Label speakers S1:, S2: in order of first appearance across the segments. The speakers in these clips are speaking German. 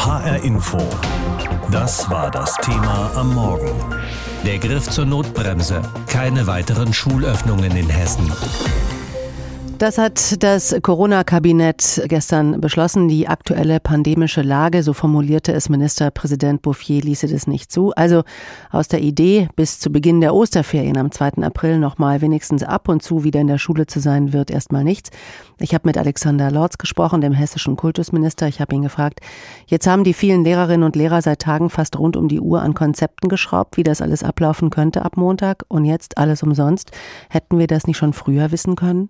S1: HR Info. Das war das Thema am Morgen. Der Griff zur Notbremse. Keine weiteren Schulöffnungen in Hessen.
S2: Das hat das Corona-Kabinett gestern beschlossen. Die aktuelle pandemische Lage, so formulierte es Ministerpräsident Bouffier, ließe das nicht zu. Also aus der Idee, bis zu Beginn der Osterferien am 2. April nochmal wenigstens ab und zu wieder in der Schule zu sein, wird erstmal nichts. Ich habe mit Alexander Lorz gesprochen, dem hessischen Kultusminister. Ich habe ihn gefragt, jetzt haben die vielen Lehrerinnen und Lehrer seit Tagen fast rund um die Uhr an Konzepten geschraubt, wie das alles ablaufen könnte ab Montag und jetzt alles umsonst. Hätten wir das nicht schon früher wissen können?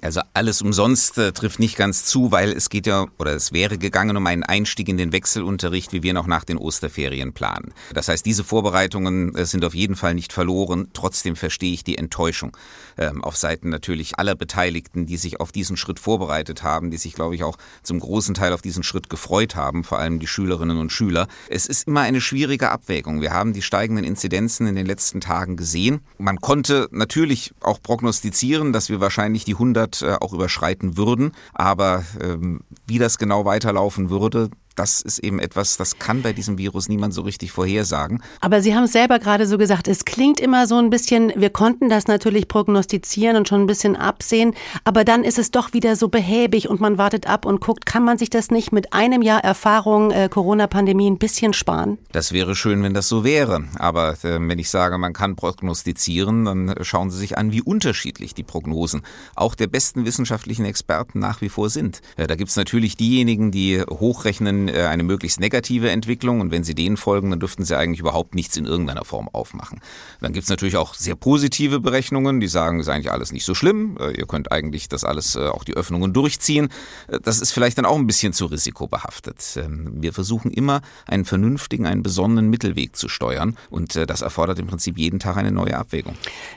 S3: Also alles umsonst äh, trifft nicht ganz zu, weil es geht ja oder es wäre gegangen um einen Einstieg in den Wechselunterricht, wie wir noch nach den Osterferien planen. Das heißt, diese Vorbereitungen äh, sind auf jeden Fall nicht verloren. Trotzdem verstehe ich die Enttäuschung ähm, auf Seiten natürlich aller Beteiligten, die sich auf diesen Schritt vorbereitet haben, die sich, glaube ich, auch zum großen Teil auf diesen Schritt gefreut haben, vor allem die Schülerinnen und Schüler. Es ist immer eine schwierige Abwägung. Wir haben die steigenden Inzidenzen in den letzten Tagen gesehen. Man konnte natürlich auch prognostizieren, dass wir wahrscheinlich die 100 100 äh, auch überschreiten würden. Aber ähm, wie das genau weiterlaufen würde, das ist eben etwas, das kann bei diesem Virus niemand so richtig vorhersagen.
S2: Aber Sie haben es selber gerade so gesagt, es klingt immer so ein bisschen, wir konnten das natürlich prognostizieren und schon ein bisschen absehen, aber dann ist es doch wieder so behäbig und man wartet ab und guckt, kann man sich das nicht mit einem Jahr Erfahrung äh, Corona-Pandemie ein bisschen sparen?
S3: Das wäre schön, wenn das so wäre. Aber äh, wenn ich sage, man kann prognostizieren, dann schauen Sie sich an, wie unterschiedlich die Prognosen auch der besten wissenschaftlichen Experten nach wie vor sind. Äh, da gibt es natürlich diejenigen, die hochrechnen, äh, eine möglichst negative Entwicklung und wenn Sie denen folgen, dann dürften Sie eigentlich überhaupt nichts in irgendeiner Form aufmachen. Dann gibt es natürlich auch sehr positive Berechnungen, die sagen, es ist eigentlich alles nicht so schlimm, äh, ihr könnt eigentlich das alles, äh, auch die Öffnungen durchziehen. Das ist vielleicht dann auch ein bisschen zu risikobehaftet. Ähm, wir versuchen immer, einen vernünftigen, einen besonnenen Mittelweg zu steuern und das erfordert im Prinzip jeden Tag eine neue Abwägung.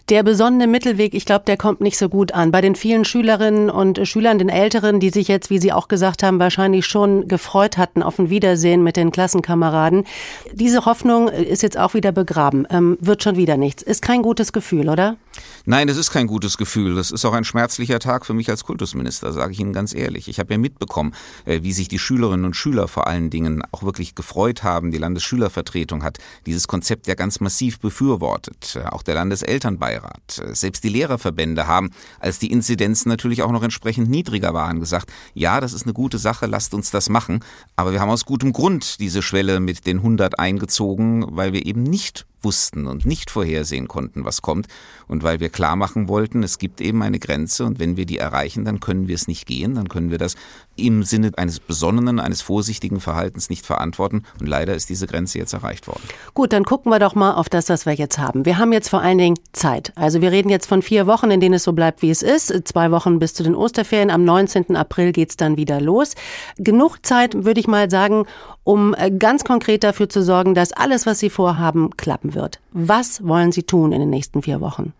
S2: Der besonnene Mittelweg, ich glaube, der kommt nicht so gut an. Bei den vielen Schülerinnen und Schülern, den Älteren, die sich jetzt, wie Sie auch gesagt haben, wahrscheinlich schon gefreut hatten, Weihnachten auf ein Wiedersehen mit den Klassenkameraden. Diese Hoffnung ist jetzt auch wieder begraben. Ähm, wird schon wieder nichts. Ist kein gutes Gefühl, oder?
S3: Nein, es ist kein gutes Gefühl. Das ist auch ein schmerzlicher Tag für mich als Kultusminister, sage ich Ihnen ganz ehrlich. Ich habe ja mitbekommen, äh, wie sich die Schülerinnen und Schüler vor allen Dingen auch wirklich gefreut haben. Die Landesschülervertretung hat dieses Konzept ja ganz massiv befürwortet. Äh, auch der Landeselternbeirat. Äh, selbst die Lehrerverbände haben, als die Inzidenzen natürlich auch noch entsprechend niedriger waren, gesagt, ja, das ist eine gute Sache, lasst uns das machen. Aber wir haben aus gutem Grund diese Schwelle mit den 100 eingezogen, weil wir eben nicht wussten und nicht vorhersehen konnten, was kommt. Und weil wir klar machen wollten, es gibt eben eine Grenze und wenn wir die erreichen, dann können wir es nicht gehen, dann können wir das im Sinne eines besonnenen, eines vorsichtigen Verhaltens nicht verantworten. Und leider ist diese Grenze jetzt erreicht worden.
S2: Gut, dann gucken wir doch mal auf das, was wir jetzt haben. Wir haben jetzt vor allen Dingen Zeit. Also wir reden jetzt von vier Wochen, in denen es so bleibt, wie es ist. Zwei Wochen bis zu den Osterferien. Am 19. April geht es dann wieder los. Genug Zeit, würde ich mal sagen, um äh, ganz konkret dafür zu sorgen, dass alles, was Sie vorhaben, klappen wird. Was wollen Sie tun in den nächsten vier Wochen?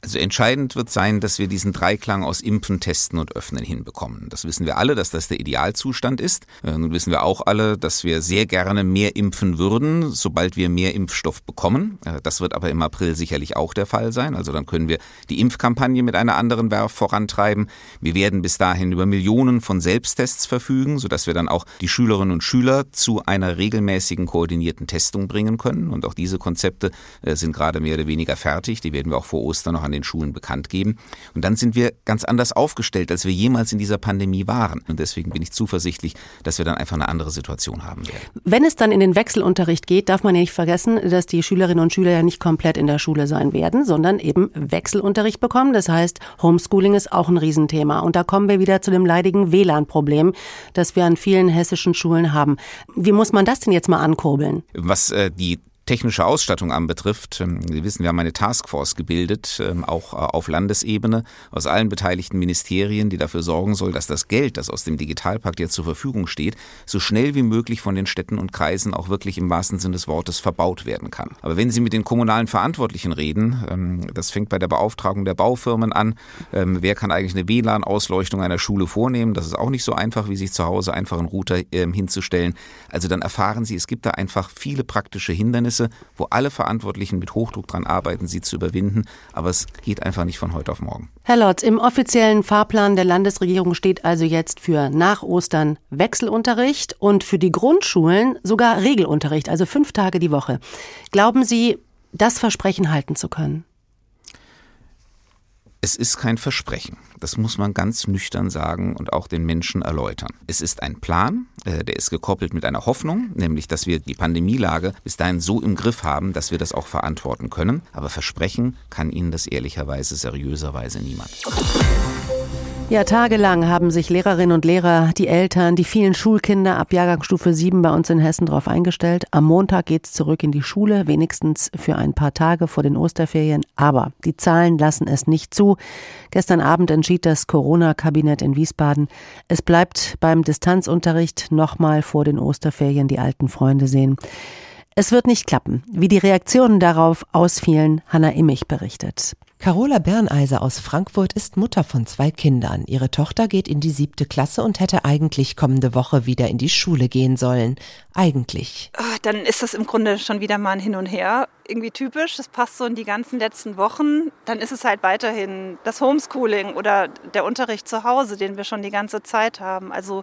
S3: Also entscheidend wird sein, dass wir diesen Dreiklang aus Impfen, Testen und Öffnen hinbekommen. Das wissen wir alle, dass das der Idealzustand ist. Äh, nun wissen wir auch alle, dass wir sehr gerne mehr impfen würden, sobald wir mehr Impfstoff bekommen. Äh, das wird aber im April sicherlich auch der Fall sein. Also dann können wir die Impfkampagne mit einer anderen Werf vorantreiben. Wir werden bis dahin über Millionen von Selbsttests verfügen, sodass wir dann auch die Schülerinnen und Schüler zu einer regelmäßigen koordinierten Testung bringen können. Und auch diese Konzepte äh, sind gerade mehr oder weniger fertig. Die werden wir auch vor Ostern noch an den Schulen bekannt geben. Und dann sind wir ganz anders aufgestellt, als wir jemals in dieser Pandemie waren. Und deswegen bin ich zuversichtlich, dass wir dann einfach eine andere Situation haben werden.
S2: Wenn es dann in den Wechselunterricht geht, darf man ja nicht vergessen, dass die Schülerinnen und Schüler ja nicht komplett in der Schule sein werden, sondern eben Wechselunterricht bekommen. Das heißt, Homeschooling ist auch ein Riesenthema. Und da kommen wir wieder zu dem leidigen WLAN-Problem, das wir an vielen hessischen Schulen haben. Wie muss man das denn jetzt mal ankurbeln?
S3: Was äh, die technische Ausstattung anbetrifft. Ähm, Sie wissen, wir haben eine Taskforce gebildet, ähm, auch äh, auf Landesebene, aus allen beteiligten Ministerien, die dafür sorgen soll, dass das Geld, das aus dem Digitalpakt jetzt zur Verfügung steht, so schnell wie möglich von den Städten und Kreisen auch wirklich im wahrsten Sinne des Wortes verbaut werden kann. Aber wenn Sie mit den kommunalen Verantwortlichen reden, ähm, das fängt bei der Beauftragung der Baufirmen an, wer kann eigentlich eine WLAN-Ausleuchtung einer Schule vornehmen, das ist auch nicht so einfach, wie sich zu Hause einfach einen Router hinzustellen. Also dann erfahren Sie, es gibt da einfach viele praktische Hindernisse Hindernisse, wo alle Verantwortlichen mit Hochdruck dran arbeiten, sie zu überwinden. Aber es geht einfach nicht von heute auf morgen.
S2: Herr Lotz, im offiziellen Fahrplan der Landesregierung steht also jetzt für nach Ostern Wechselunterricht und für die Grundschulen sogar Regelunterricht, also fünf Tage die Woche. Glauben Sie, das Versprechen halten zu können?
S3: Es ist kein Versprechen. Das muss man ganz nüchtern sagen und auch den Menschen erläutern. Es ist ein Plan, äh, der ist gekoppelt mit einer Hoffnung, nämlich dass wir die Pandemielage bis dahin so im Griff haben, dass wir das auch verantworten können. Aber versprechen kann Ihnen das ehrlicherweise, seriöserweise niemand.
S2: Ja, tagelang haben sich Lehrerinnen und Lehrer, die Eltern, die vielen Schulkinder ab Jahrgangsstufe 7 bei uns in Hessen darauf eingestellt. Am Montag geht's zurück in die Schule, wenigstens für ein paar Tage vor den Osterferien. Aber die Zahlen lassen es nicht zu. Gestern Abend entschied das Corona-Kabinett in Wiesbaden, es bleibt beim Distanzunterricht nochmal vor den Osterferien die alten Freunde sehen. Es wird nicht klappen. Wie die Reaktionen darauf ausfielen, Hanna Immich berichtet.
S4: Carola Berneiser aus Frankfurt ist Mutter von zwei Kindern. Ihre Tochter geht in die siebte Klasse und hätte eigentlich kommende Woche wieder in die Schule gehen sollen. Eigentlich.
S5: Ach, dann ist das im Grunde schon wieder mal ein Hin und Her. Irgendwie typisch. Das passt so in die ganzen letzten Wochen. Dann ist es halt weiterhin das Homeschooling oder der Unterricht zu Hause, den wir schon die ganze Zeit haben. Also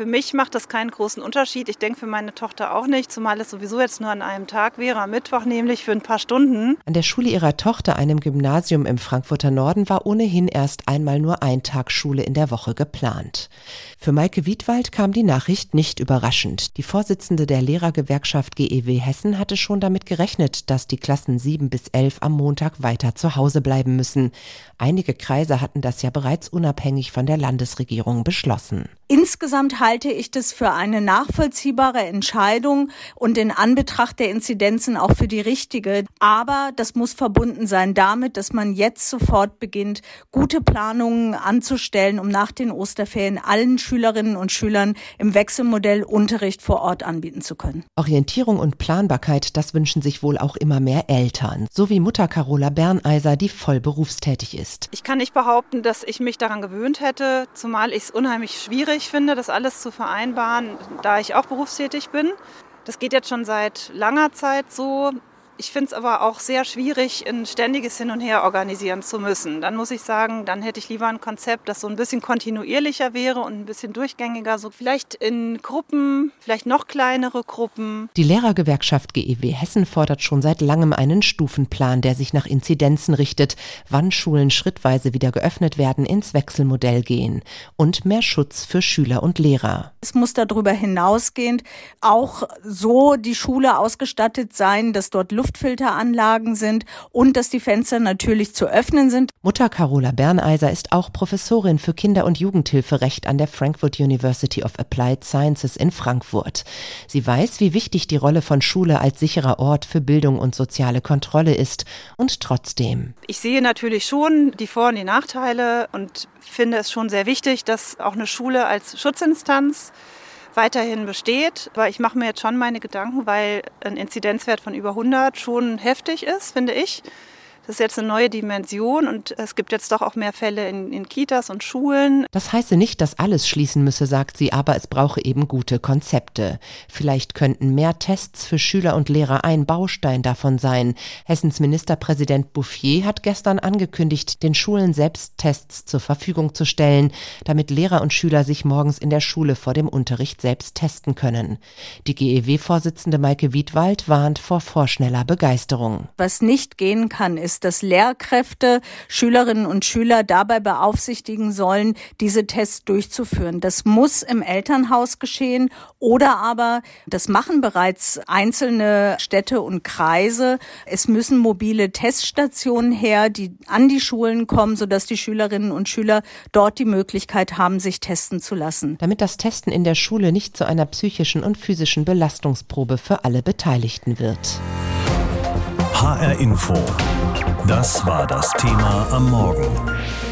S5: für mich macht das keinen großen Unterschied. Ich denke für meine Tochter auch nicht, zumal es sowieso jetzt nur an einem Tag wäre, am Mittwoch nämlich für ein paar Stunden.
S4: An der Schule ihrer Tochter, einem Gymnasium im Frankfurter Norden, war ohnehin erst einmal nur ein Tag Schule in der Woche geplant. Für Maike Wiedwald kam die Nachricht nicht überraschend. Die Vorsitzende der Lehrergewerkschaft GEW Hessen hatte schon damit gerechnet, dass die Klassen 7 bis 11 am Montag weiter zu Hause bleiben müssen. Einige Kreise hatten das ja bereits unabhängig von der Landesregierung beschlossen.
S6: Insgesamt halte ich das für eine nachvollziehbare Entscheidung und in Anbetracht der Inzidenzen auch für die richtige. Aber das muss verbunden sein damit, dass man jetzt sofort beginnt, gute Planungen anzustellen, um nach den Osterferien allen Schülerinnen und Schülern im Wechselmodell Unterricht vor Ort anbieten zu können.
S4: Orientierung und Planbarkeit, das wünschen sich wohl auch immer mehr Eltern, so wie Mutter Carola Berneiser, die voll berufstätig ist.
S5: Ich kann nicht behaupten, dass ich mich daran gewöhnt hätte, zumal ich es unheimlich schwierig schwierig finde, das alles zu vereinbaren, da ich auch berufstätig bin. Das geht jetzt schon seit langer Zeit so. Ich finde es aber auch sehr schwierig, ein ständiges Hin und Her organisieren zu müssen. Dann muss ich sagen, dann hätte ich lieber ein Konzept, das so ein bisschen kontinuierlicher wäre und ein bisschen durchgängiger. So vielleicht in Gruppen, vielleicht noch kleinere Gruppen.
S4: Die Lehrergewerkschaft GEW Hessen fordert schon seit langem einen Stufenplan, der sich nach Inzidenzen richtet, wann Schulen schrittweise wieder geöffnet werden, ins Wechselmodell gehen und mehr Schutz für Schüler und Lehrer.
S6: Es muss darüber hinausgehend auch so die Schule ausgestattet sein, dass dort Luft Luftfilteranlagen sind und dass die Fenster natürlich zu öffnen sind.
S4: Mutter Carola Berneiser ist auch Professorin für Kinder- und Jugendhilferecht an der Frankfurt University of Applied Sciences in Frankfurt. Sie weiß, wie wichtig die Rolle von Schule als sicherer Ort für Bildung und soziale Kontrolle ist und trotzdem.
S5: Ich sehe natürlich schon die Vor- und die Nachteile und finde es schon sehr wichtig, dass auch eine Schule als Schutzinstanz weiterhin besteht. Aber ich mache mir jetzt schon meine Gedanken, weil ein Inzidenzwert von über 100 schon heftig ist, finde ich. Das ist jetzt eine neue Dimension und es gibt jetzt doch auch mehr Fälle in, in, Kitas und Schulen.
S4: Das heiße nicht, dass alles schließen müsse, sagt sie, aber es brauche eben gute Konzepte. Vielleicht könnten mehr Tests für Schüler und Lehrer ein Baustein davon sein. Hessens Ministerpräsident Bouffier hat gestern angekündigt, den Schulen selbst Tests zur Verfügung zu stellen, damit Lehrer und Schüler sich morgens in der Schule vor dem Unterricht selbst testen können. Die GEW-Vorsitzende Maike Wiedwald warnt vor vorschneller Begeisterung.
S6: Was nicht gehen kann, ist ist, dass Lehrkräfte Schülerinnen und Schüler dabei beaufsichtigen sollen, diese Tests durchzuführen. Das muss im Elternhaus geschehen oder aber, das machen bereits einzelne Städte und Kreise. Es müssen mobile Teststationen her, die an die Schulen kommen, sodass die Schülerinnen und Schüler dort die Möglichkeit haben, sich testen zu lassen.
S4: Damit das Testen in der Schule nicht zu einer psychischen und physischen Belastungsprobe für alle Beteiligten wird.
S1: HR Info. Das war das Thema am Morgen.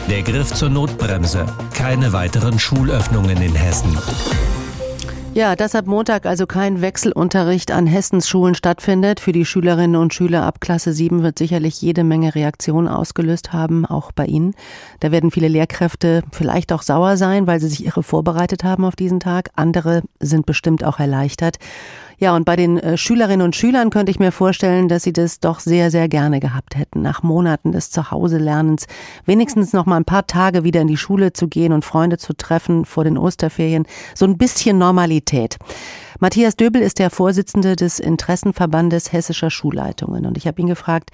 S1: Der Griff zur Notbremse. Keine weiteren Schulöffnungen in Hessen.
S2: Ja, dass ab Montag also kein Wechselunterricht an Hessens Schulen stattfindet. Für die Schülerinnen und Schüler ab Klasse 7 wird sicherlich jede Menge Reaktionen ausgelöst haben, auch bei Ihnen. Da werden viele Lehrkräfte vielleicht auch sauer sein, weil sie sich ihre vorbereitet haben auf diesen Tag. Andere sind bestimmt auch erleichtert. Ja, und bei den äh, Schülerinnen und Schülern könnte ich mir vorstellen, dass sie das doch sehr, sehr gerne gehabt hätten, nach Monaten des Zuhause-Lernens wenigstens noch mal ein paar Tage wieder in die Schule zu gehen und Freunde zu treffen vor den Osterferien. So ein bisschen Normalität. Matthias Döbel ist der Vorsitzende des Interessenverbandes hessischer Schulleitungen. Und ich habe ihn gefragt,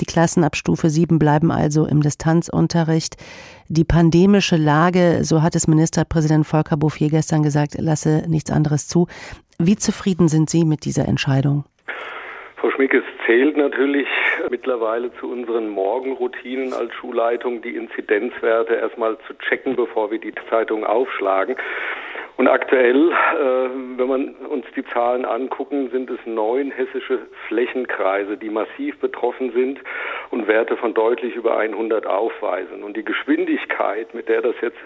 S2: die Klassen ab Stufe 7 bleiben also im Distanzunterricht. Die pandemische Lage, so hat es Ministerpräsident Volker Bouffier gestern gesagt, lasse nichts anderes zu. Wie zufrieden sind Sie mit dieser Entscheidung?
S7: Frau Schmick, es zählt natürlich mittlerweile zu unseren Morgenroutinen als Schulleitung, die Inzidenzwerte erstmal zu checken, bevor wir die Zeitung aufschlagen. Und aktuell, äh, wenn man uns die Zahlen angucken, sind es neun hessische Flächenkreise, die massiv betroffen sind und Werte von deutlich über 100 aufweisen. Und die Geschwindigkeit, mit der das jetzt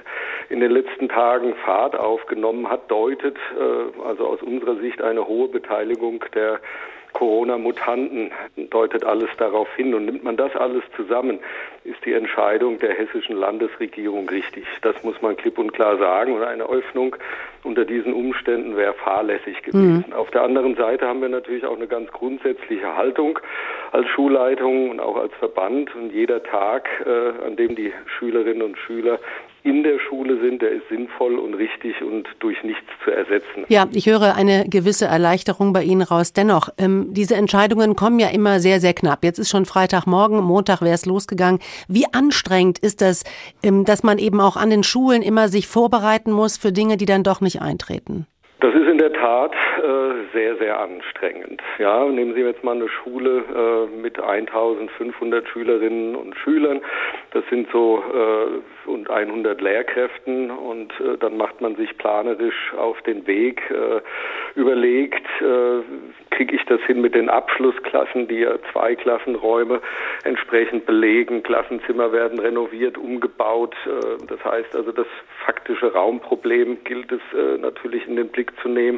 S7: in den letzten Tagen Fahrt aufgenommen hat, deutet äh, also aus unserer Sicht eine hohe Beteiligung der Corona-Mutanten deutet alles darauf hin. Und nimmt man das alles zusammen, ist die Entscheidung der hessischen Landesregierung richtig. Das muss man klipp und klar sagen. Und eine Öffnung unter diesen Umständen wäre fahrlässig gewesen. Mhm. Auf der anderen Seite haben wir natürlich auch eine ganz grundsätzliche Haltung als Schulleitung und auch als Verband. Und jeder Tag, äh, an dem die Schülerinnen und Schüler in der Schule sind, der ist sinnvoll und richtig und durch nichts zu ersetzen.
S2: Ja, ich höre eine gewisse Erleichterung bei Ihnen raus. Dennoch, ähm, diese Entscheidungen kommen ja immer sehr, sehr knapp. Jetzt ist schon Freitagmorgen, Montag wäre es losgegangen. Wie anstrengend ist das, ähm, dass man eben auch an den Schulen immer sich vorbereiten muss für Dinge, die dann doch nicht eintreten?
S7: Das ist in der Tat äh, sehr, sehr anstrengend. Ja, nehmen Sie jetzt mal eine Schule äh, mit 1500 Schülerinnen und Schülern. Das sind so äh, und 100 Lehrkräften und äh, dann macht man sich planerisch auf den Weg, äh, überlegt, äh, kriege ich das hin mit den Abschlussklassen, die ja zwei Klassenräume entsprechend belegen. Klassenzimmer werden renoviert, umgebaut. Das heißt also, das faktische Raumproblem gilt es natürlich in den Blick zu nehmen.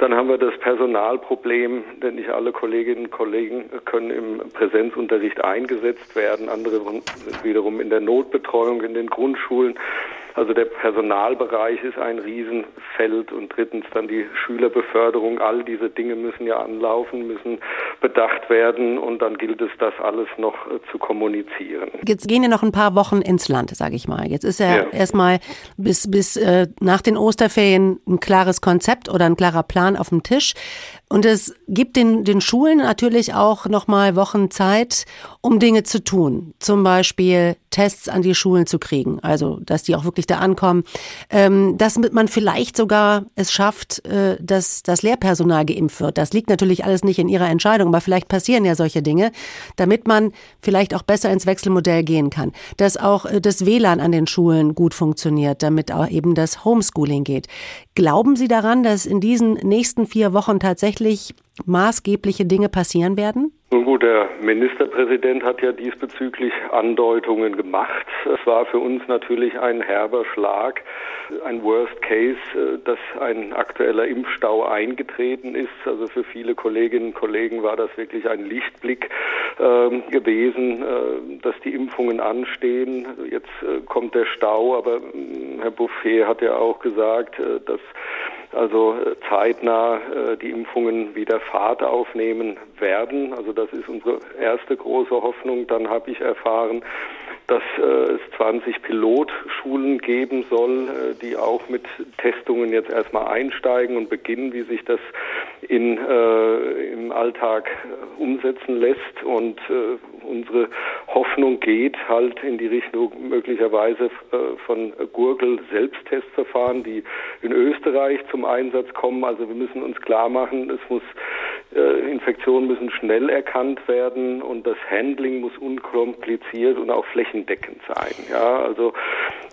S7: Dann haben wir das Personalproblem, denn nicht alle Kolleginnen und Kollegen können im Präsenzunterricht eingesetzt werden. Andere sind wiederum in der Notbetreuung in den Grundschulen. Also der Personalbereich ist ein Riesenfeld und drittens dann die Schülerbeförderung. All diese Dinge müssen ja anlaufen, müssen bedacht werden und dann gilt es, das alles noch äh, zu kommunizieren.
S2: Jetzt gehen ja noch ein paar Wochen ins Land, sage ich mal. Jetzt ist ja, ja. erstmal bis, bis äh, nach den Osterferien ein klares Konzept oder ein klarer Plan auf dem Tisch. Und es gibt den, den Schulen natürlich auch nochmal Wochen Zeit, um Dinge zu tun. Zum Beispiel Tests an die Schulen zu kriegen. Also, dass die auch wirklich da ankommen. Ähm, dass man vielleicht sogar es schafft, äh, dass das Lehrpersonal geimpft wird. Das liegt natürlich alles nicht in ihrer Entscheidung, aber vielleicht passieren ja solche Dinge, damit man vielleicht auch besser ins Wechselmodell gehen kann. Dass auch äh, das WLAN an den Schulen gut funktioniert, damit auch eben das Homeschooling geht. Glauben Sie daran, dass in diesen nächsten vier Wochen tatsächlich maßgebliche Dinge passieren werden?
S7: Nun gut, der Ministerpräsident hat ja diesbezüglich Andeutungen gemacht. Es war für uns natürlich ein herber Schlag, ein Worst Case, äh, dass ein aktueller Impfstau eingetreten ist. Also für viele Kolleginnen und Kollegen war das wirklich ein Lichtblick äh, gewesen, äh, dass die Impfungen anstehen. Jetzt äh, kommt der Stau, aber äh, Herr Buffet hat ja auch gesagt, äh, dass also zeitnah die Impfungen wieder Fahrt aufnehmen werden. Also das ist unsere erste große Hoffnung. Dann habe ich erfahren, dass äh, es 20 Pilotschulen geben soll, äh, die auch mit Testungen jetzt erstmal einsteigen und beginnen, wie sich das in, äh, im Alltag äh, umsetzen lässt. Und äh, unsere Hoffnung geht halt in die Richtung möglicherweise äh, von Gurgel-Selbsttestverfahren, die in Österreich zum Einsatz kommen. Also wir müssen uns klar machen, es muss äh, Infektionen müssen schnell erkannt werden und das Handling muss unkompliziert und auch flächendeckend sein. Ja, also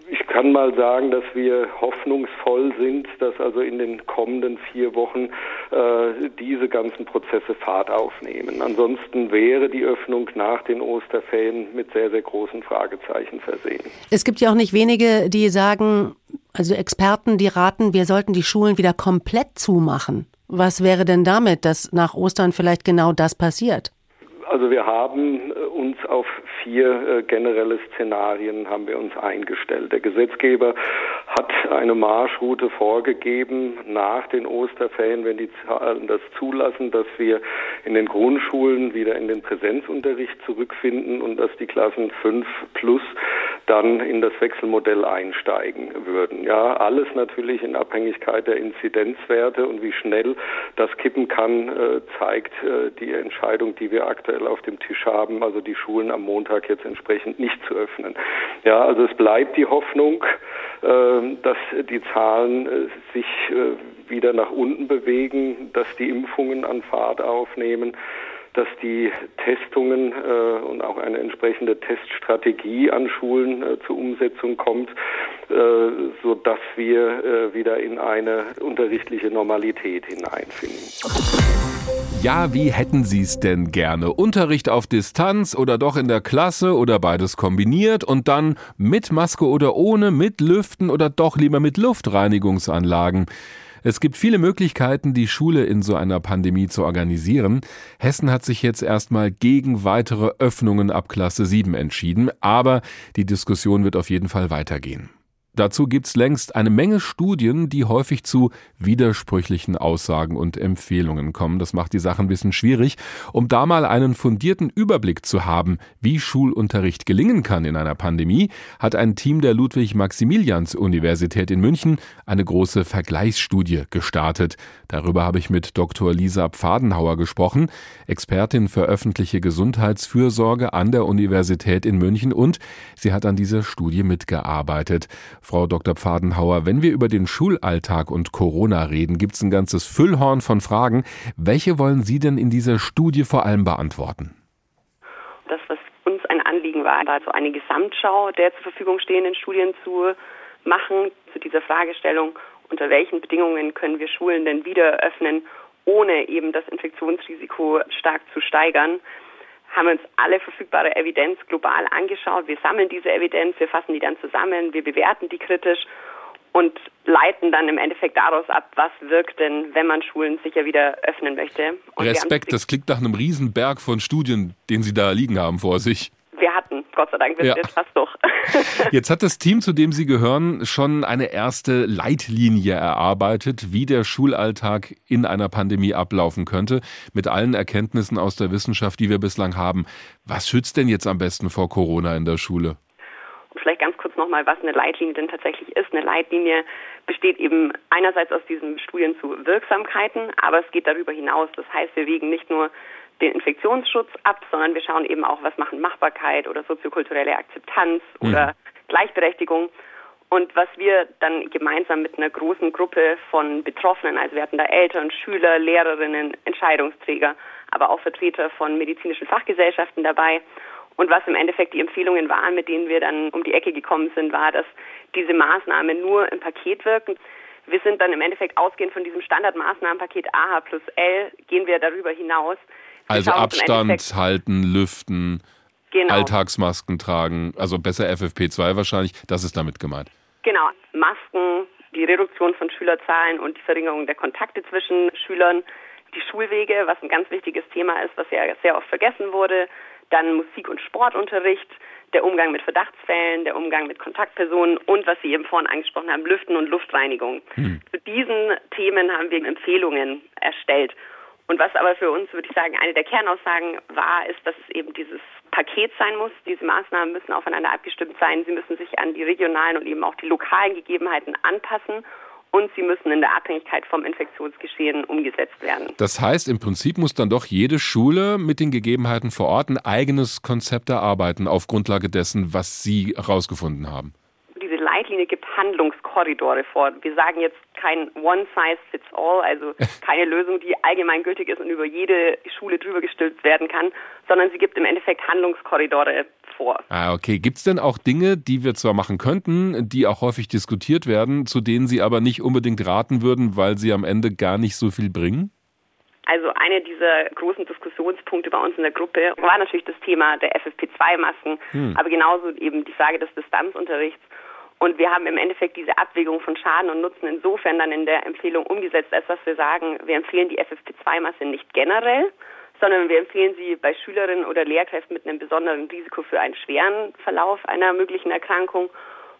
S7: ich kann mal sagen, dass wir hoffnungsvoll sind, dass also in den kommenden vier Wochen äh, diese ganzen Prozesse Fahrt aufnehmen. Ansonsten wäre die Öffnung nach den Osterferien mit sehr, sehr großen Fragezeichen versehen.
S2: Es gibt ja auch nicht wenige, die sagen, also Experten, die raten, wir sollten die Schulen wieder komplett zumachen. Was wäre denn damit, dass nach Ostern vielleicht genau das passiert?
S7: Also wir haben äh, uns auf vier äh, generelle Szenarien haben wir uns eingestellt. Der Gesetzgeber hat eine Marschroute vorgegeben nach den Osterferien, wenn die Zahlen das zulassen, dass wir in den Grundschulen wieder in den Präsenzunterricht zurückfinden und dass die Klassen 5 plus dann in das Wechselmodell einsteigen würden. Ja, alles natürlich in Abhängigkeit der Inzidenzwerte und wie schnell das kippen kann, äh, zeigt äh, die Entscheidung, die wir aktuell auf dem Tisch haben, also die Schulen am Montag jetzt entsprechend nicht zu öffnen. Ja, also es bleibt die Hoffnung, äh, dass die Zahlen äh, sich äh, wieder nach unten bewegen, dass die Impfungen an Fahrt aufnehmen dass die Testungen äh, und auch eine entsprechende Teststrategie an Schulen zur Umsetzung kommt, äh, so dass wir wieder in eine unterrichtliche Normalität hineinfinden.
S8: Ja, wie hätten Sie es denn gerne? Unterricht auf Distanz oder doch in der Klasse oder beides kombiniert und dann mit Maske oder ohne, mit Lüften oder doch lieber mit Luftreinigungsanlagen? Es gibt viele Möglichkeiten, die Schule in so einer Pandemie zu organisieren. Hessen hat sich jetzt erstmal gegen weitere Öffnungen ab Klasse 7 entschieden, aber die Diskussion wird auf jeden Fall weitergehen. Dazu gibt's längst eine Menge Studien, die häufig zu widersprüchlichen Aussagen und Empfehlungen kommen. Das macht die Sache ein bisschen schwierig. Um da mal einen fundierten Überblick zu haben, wie Schulunterricht gelingen kann in einer Pandemie, hat ein Team der Ludwig-Maximilians-Universität in München eine große Vergleichsstudie gestartet. Darüber habe ich mit Dr. Lisa Pfadenhauer gesprochen, Expertin für öffentliche Gesundheitsfürsorge an der Universität in München und sie hat an dieser Studie mitgearbeitet. Frau Dr. Pfadenhauer, wenn wir über den Schulalltag und Corona reden, gibt es ein ganzes Füllhorn von Fragen. Welche wollen Sie denn in dieser Studie vor allem beantworten?
S9: Das, was uns ein Anliegen war, da so eine Gesamtschau der zur Verfügung stehenden Studien zu machen, zu dieser Fragestellung, unter welchen Bedingungen können wir Schulen denn wieder öffnen, ohne eben das Infektionsrisiko stark zu steigern haben uns alle verfügbare Evidenz global angeschaut. Wir sammeln diese Evidenz, wir fassen die dann zusammen, wir bewerten die kritisch und leiten dann im Endeffekt daraus ab, was wirkt denn, wenn man Schulen sicher wieder öffnen möchte.
S8: Und Respekt, das klingt nach einem Riesenberg von Studien, den Sie da liegen haben vor sich
S9: wir hatten. Gott sei Dank, wir ja. sind jetzt fast durch.
S8: jetzt hat das Team, zu dem Sie gehören, schon eine erste Leitlinie erarbeitet, wie der Schulalltag in einer Pandemie ablaufen könnte, mit allen Erkenntnissen aus der Wissenschaft, die wir bislang haben. Was schützt denn jetzt am besten vor Corona in der Schule?
S9: Und vielleicht ganz kurz nochmal, was eine Leitlinie denn tatsächlich ist. Eine Leitlinie besteht eben einerseits aus diesen Studien zu Wirksamkeiten, aber es geht darüber hinaus. Das heißt, wir wegen nicht nur den Infektionsschutz ab, sondern wir schauen eben auch, was machen Machbarkeit oder soziokulturelle Akzeptanz mhm. oder Gleichberechtigung. Und was wir dann gemeinsam mit einer großen Gruppe von Betroffenen, also wir hatten da Eltern, Schüler, Lehrerinnen, Entscheidungsträger, aber auch Vertreter von medizinischen Fachgesellschaften dabei. Und was im Endeffekt die Empfehlungen waren, mit denen wir dann um die Ecke gekommen sind, war, dass diese Maßnahmen nur im Paket wirken. Wir sind dann im Endeffekt ausgehend von diesem Standardmaßnahmenpaket AH plus L, gehen wir darüber hinaus
S8: also Abstand halten, lüften, genau. Alltagsmasken tragen, also besser FFP2 wahrscheinlich, das ist damit gemeint.
S9: Genau, Masken, die Reduktion von Schülerzahlen und die Verringerung der Kontakte zwischen Schülern, die Schulwege, was ein ganz wichtiges Thema ist, was ja sehr oft vergessen wurde, dann Musik- und Sportunterricht, der Umgang mit Verdachtsfällen, der Umgang mit Kontaktpersonen und was Sie eben vorhin angesprochen haben, Lüften und Luftreinigung. Hm. Zu diesen Themen haben wir Empfehlungen erstellt. Und was aber für uns, würde ich sagen, eine der Kernaussagen war, ist, dass es eben dieses Paket sein muss. Diese Maßnahmen müssen aufeinander abgestimmt sein. Sie müssen sich an die regionalen und eben auch die lokalen Gegebenheiten anpassen und sie müssen in der Abhängigkeit vom Infektionsgeschehen umgesetzt werden.
S8: Das heißt, im Prinzip muss dann doch jede Schule mit den Gegebenheiten vor Ort ein eigenes Konzept erarbeiten auf Grundlage dessen, was Sie herausgefunden haben.
S9: Leitlinie gibt Handlungskorridore vor. Wir sagen jetzt kein One Size Fits All, also keine Lösung, die allgemeingültig ist und über jede Schule drüber gestülpt werden kann, sondern sie gibt im Endeffekt Handlungskorridore vor.
S8: Ah, okay. Gibt es denn auch Dinge, die wir zwar machen könnten, die auch häufig diskutiert werden, zu denen Sie aber nicht unbedingt raten würden, weil sie am Ende gar nicht so viel bringen?
S9: Also eine dieser großen Diskussionspunkte bei uns in der Gruppe war natürlich das Thema der FFP2-Masken, hm. aber genauso eben die Frage des Distanzunterrichts und wir haben im Endeffekt diese Abwägung von Schaden und Nutzen insofern dann in der Empfehlung umgesetzt, als dass wir sagen, wir empfehlen die FFP2-Masse nicht generell, sondern wir empfehlen sie bei Schülerinnen oder Lehrkräften mit einem besonderen Risiko für einen schweren Verlauf einer möglichen Erkrankung.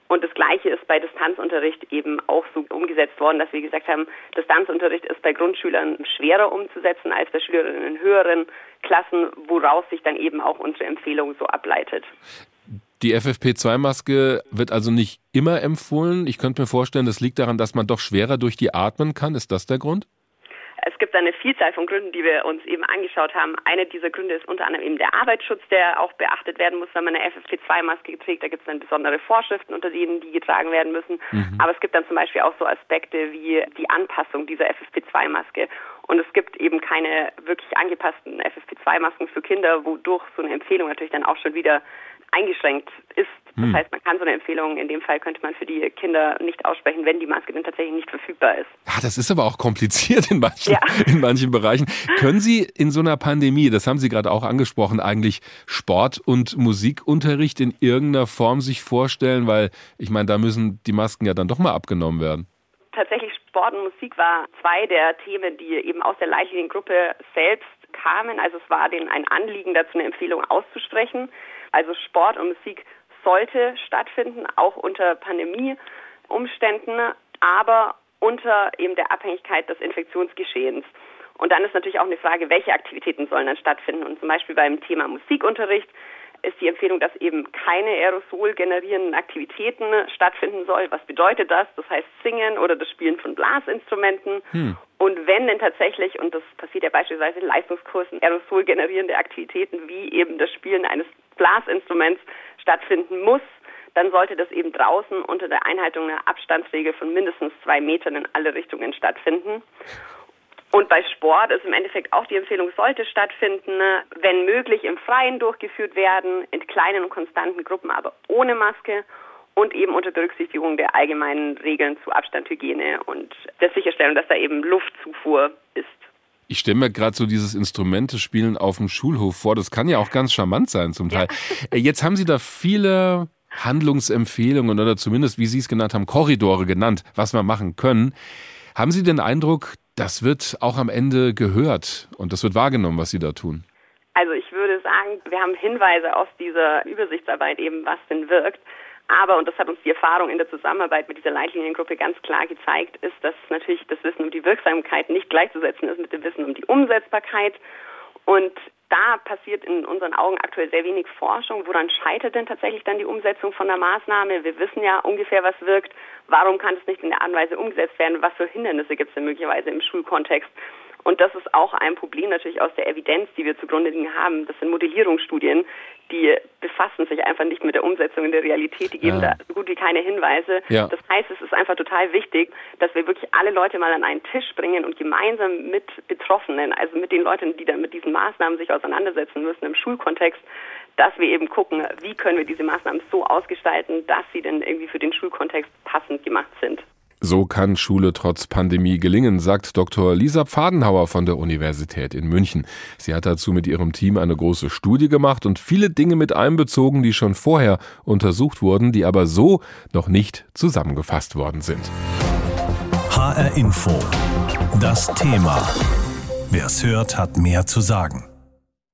S9: Und das Gleiche ist bei Distanzunterricht eben auch so umgesetzt worden, dass wir gesagt haben, Distanzunterricht ist bei Grundschülern schwerer umzusetzen als bei Schülerinnen in höheren Klassen, woraus sich dann eben auch unsere Empfehlung so ableitet.
S8: Die FFP2-Maske wird also nicht immer empfohlen. Ich könnte mir vorstellen, das liegt daran, dass man doch schwerer durch die atmen kann. Ist das der Grund?
S9: Es gibt eine Vielzahl von Gründen, die wir uns eben angeschaut haben. Eine dieser Gründe ist unter anderem eben der Arbeitsschutz, der auch beachtet werden muss, wenn man eine FFP2-Maske trägt. Da gibt es dann besondere Vorschriften, unter denen die getragen werden müssen. Mhm. Aber es gibt dann zum Beispiel auch so Aspekte wie die Anpassung dieser FFP2-Maske. Und es gibt eben keine wirklich angepassten FFP2-Masken für Kinder, wodurch so eine Empfehlung natürlich dann auch schon wieder eingeschränkt ist. Das hm. heißt, man kann so eine Empfehlung, in dem Fall könnte man für die Kinder nicht aussprechen, wenn die Maske dann tatsächlich nicht verfügbar ist.
S8: Ja, das ist aber auch kompliziert in manchen, ja. in manchen Bereichen. Können Sie in so einer Pandemie, das haben Sie gerade auch angesprochen, eigentlich Sport- und Musikunterricht in irgendeiner Form sich vorstellen? Weil ich meine, da müssen die Masken ja dann doch mal abgenommen werden.
S9: Tatsächlich Sport und Musik war zwei der Themen, die eben aus der Leitliniengruppe selbst kamen. Also es war denen ein Anliegen, dazu eine Empfehlung auszusprechen. Also Sport und Musik sollte stattfinden, auch unter Pandemieumständen, aber unter eben der Abhängigkeit des Infektionsgeschehens. Und dann ist natürlich auch eine Frage, welche Aktivitäten sollen dann stattfinden. Und zum Beispiel beim Thema Musikunterricht ist die Empfehlung, dass eben keine Aerosol generierenden Aktivitäten stattfinden soll. Was bedeutet das? Das heißt Singen oder das Spielen von Blasinstrumenten. Hm. Und wenn denn tatsächlich, und das passiert ja beispielsweise in Leistungskursen, Aerosol generierende Aktivitäten wie eben das Spielen eines Blasinstruments stattfinden muss, dann sollte das eben draußen unter der Einhaltung einer Abstandsregel von mindestens zwei Metern in alle Richtungen stattfinden. Und bei Sport ist im Endeffekt auch die Empfehlung, sollte stattfinden, wenn möglich im Freien durchgeführt werden, in kleinen und konstanten Gruppen, aber ohne Maske und eben unter Berücksichtigung der allgemeinen Regeln zu Abstandhygiene und der Sicherstellung, dass da eben Luftzufuhr ist.
S8: Ich stelle mir gerade so dieses Instrumentespielen auf dem Schulhof vor. Das kann ja auch ganz charmant sein zum Teil. Ja. Äh, jetzt haben Sie da viele Handlungsempfehlungen oder zumindest, wie Sie es genannt haben, Korridore genannt, was wir machen können. Haben Sie den Eindruck, das wird auch am Ende gehört und das wird wahrgenommen, was Sie da tun?
S9: Also ich würde sagen, wir haben Hinweise aus dieser Übersichtsarbeit eben, was denn wirkt. Aber, und das hat uns die Erfahrung in der Zusammenarbeit mit dieser Leitliniengruppe ganz klar gezeigt, ist, dass natürlich das Wissen um die Wirksamkeit nicht gleichzusetzen ist mit dem Wissen um die Umsetzbarkeit. Und da passiert in unseren Augen aktuell sehr wenig Forschung. Woran scheitert denn tatsächlich dann die Umsetzung von der Maßnahme? Wir wissen ja ungefähr, was wirkt. Warum kann es nicht in der Art und Weise umgesetzt werden? Was für Hindernisse gibt es denn möglicherweise im Schulkontext? Und das ist auch ein Problem natürlich aus der Evidenz, die wir zugrunde liegen haben. Das sind Modellierungsstudien, einfach nicht mit der Umsetzung in der Realität. Die geben ja. da so gut wie keine Hinweise. Ja. Das heißt, es ist einfach total wichtig, dass wir wirklich alle Leute mal an einen Tisch bringen und gemeinsam mit Betroffenen, also mit den Leuten, die dann mit diesen Maßnahmen sich auseinandersetzen müssen im Schulkontext, dass wir eben gucken, wie können wir diese Maßnahmen so ausgestalten, dass sie denn irgendwie für den Schulkontext passend gemacht sind.
S8: So kann Schule trotz Pandemie gelingen, sagt Dr. Lisa Pfadenhauer von der Universität in München. Sie hat dazu mit ihrem Team eine große Studie gemacht und viele Dinge mit einbezogen, die schon vorher untersucht wurden, die aber so noch nicht zusammengefasst worden sind.
S1: HR Info. Das Thema. Wer es hört, hat mehr zu sagen.